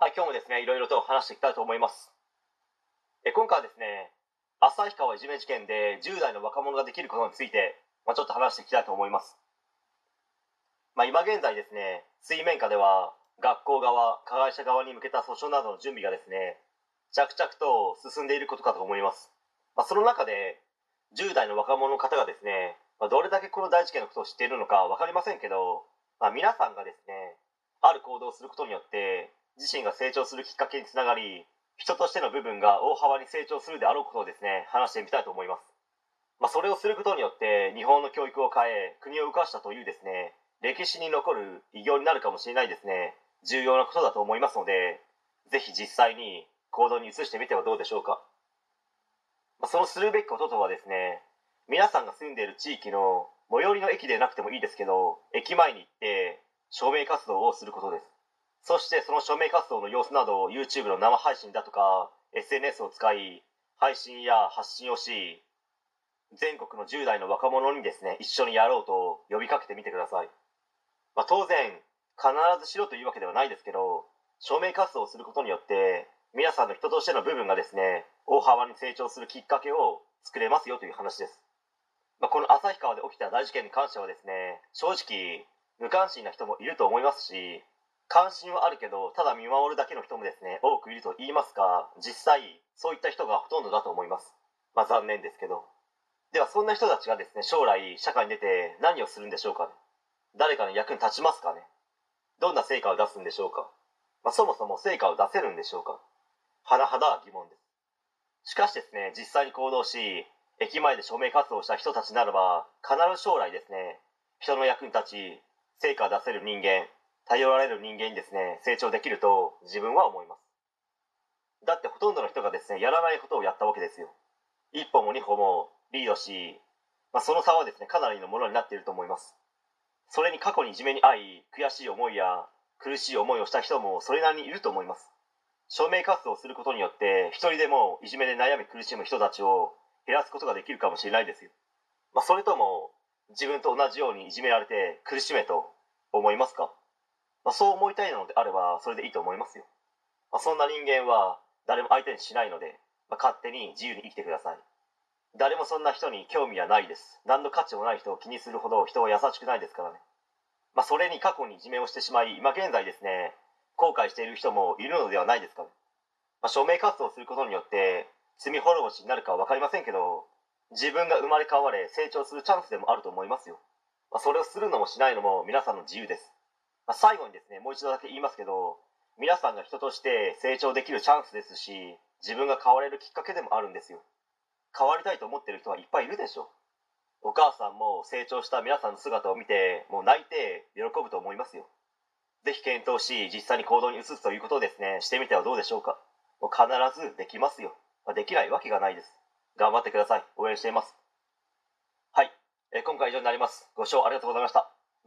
はい、今日もですね、いろいろと話していきたいと思います。え今回はですね、旭川いじめ事件で10代の若者ができることについて、まあ、ちょっと話していきたいと思います。まあ、今現在ですね、水面下では学校側、加害者側に向けた訴訟などの準備がですね、着々と進んでいることかと思います。まあ、その中で、10代の若者の方がですね、まあ、どれだけこの大事件のことを知っているのか分かりませんけど、まあ、皆さんがですね、ある行動をすることによって、自身が成長するきっかけにつながり、人としての部分が大幅に成長するであろうことをですね、話してみたいと思います。まあ、それをすることによって、日本の教育を変え、国を動かしたというですね、歴史に残る偉業になるかもしれないですね、重要なことだと思いますので、ぜひ実際に行動に移してみてはどうでしょうか。まあ、そのするべきこととはですね、皆さんが住んでいる地域の最寄りの駅でなくてもいいですけど、駅前に行って署名活動をすることです。そしてその署名活動の様子などを YouTube の生配信だとか SNS を使い配信や発信をし全国の10代の若者にですね一緒にやろうと呼びかけてみてください、まあ、当然必ずしろというわけではないですけど署名活動をすることによって皆さんの人としての部分がですね大幅に成長するきっかけを作れますよという話です、まあ、この旭川で起きた大事件に関してはですね正直無関心な人もいると思いますし関心はあるけどただ見守るだけの人もですね多くいると言いますが実際そういった人がほとんどだと思います。まあ残念ですけど。ではそんな人たちがですね将来社会に出て何をするんでしょうかね。誰かの役に立ちますかね。どんな成果を出すんでしょうか、まあ、そもそも成果を出せるんでしょうか。甚だ疑問です。しかしですね実際に行動し駅前で署名活動した人たちならば必ず将来ですね人の役に立ち成果を出せる人間頼られる人間にですね成長できると自分は思います。だってほとんどの人がですねやらないことをやったわけですよ。一歩も二歩もリードし、まあ、その差はですねかなりのものになっていると思います。それに過去にいじめに遭い悔しい思いや苦しい思いをした人もそれなりにいると思います。署名活動をすることによって一人でもいじめで悩み苦しむ人たちを減らすことができるかもしれないですよ、まあ、それとも自分と同じようにいじめられて苦しめと思いますか？まあ、そう思いたいのであればそれでいいと思いますよ、まあ、そんな人間は誰も相手にしないので、まあ、勝手に自由に生きてください。誰もそんな人に興味はないです。何の価値もない人を気にするほど人は優しくないですからね、まあ、それに過去にいじめをしてしまい今現在ですね後悔している人もいるのではないですかね、まあ、署名活動することによって罪滅ぼしになるかは分かりませんけど自分が生まれ変われ成長するチャンスでもあると思いますよ、まあ、それをするのもしないのも皆さんの自由です。まあ、最後にですねもう一度だけ言いますけど皆さんが人として成長できるチャンスですし自分が変われるきっかけでもあるんですよ。変わりたいと思ってる人はいっぱいいるでしょお母さんも成長した皆さんの姿を見てもう泣いて喜ぶと思いますよ。ぜひ検討し実際に行動に移すということをですねしてみてはどうでしょうか。もう必ずできますよ、まあ、できないわけがないです。頑張ってください。応援しています。はい、え今回以上になります。ご視聴ありがとうございました。